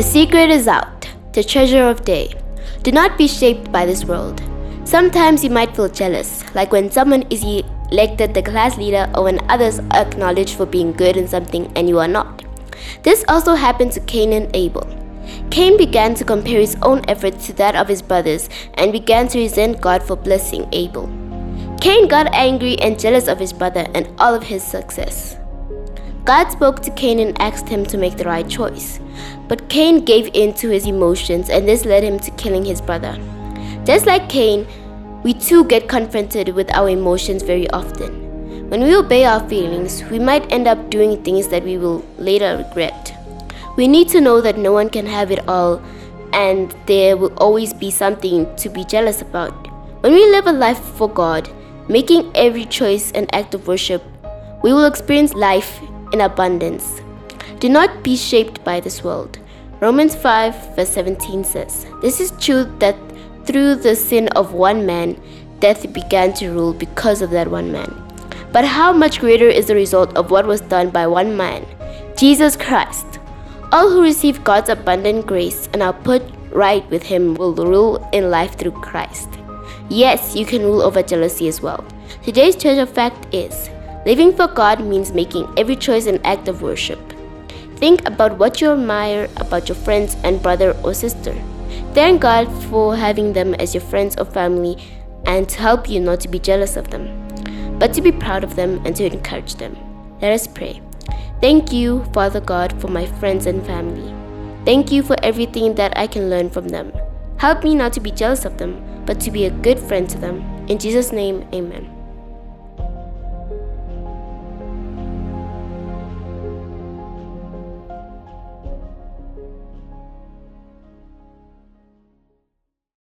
The secret is out, the treasure of day. Do not be shaped by this world. Sometimes you might feel jealous, like when someone is elected the class leader or when others are acknowledged for being good in something and you are not. This also happened to Cain and Abel. Cain began to compare his own efforts to that of his brothers and began to resent God for blessing Abel. Cain got angry and jealous of his brother and all of his success. God spoke to Cain and asked him to make the right choice. But Cain gave in to his emotions and this led him to killing his brother. Just like Cain, we too get confronted with our emotions very often. When we obey our feelings, we might end up doing things that we will later regret. We need to know that no one can have it all and there will always be something to be jealous about. When we live a life for God, making every choice an act of worship, we will experience life in abundance. Do not be shaped by this world. Romans 5, verse 17 says, This is true that through the sin of one man, death began to rule because of that one man. But how much greater is the result of what was done by one man, Jesus Christ? All who receive God's abundant grace and are put right with Him will rule in life through Christ. Yes, you can rule over jealousy as well. Today's treasure fact is living for God means making every choice an act of worship. Think about what you admire about your friends and brother or sister. Thank God for having them as your friends or family and to help you not to be jealous of them, but to be proud of them and to encourage them. Let us pray. Thank you, Father God, for my friends and family. Thank you for everything that I can learn from them. Help me not to be jealous of them, but to be a good friend to them. In Jesus' name, amen.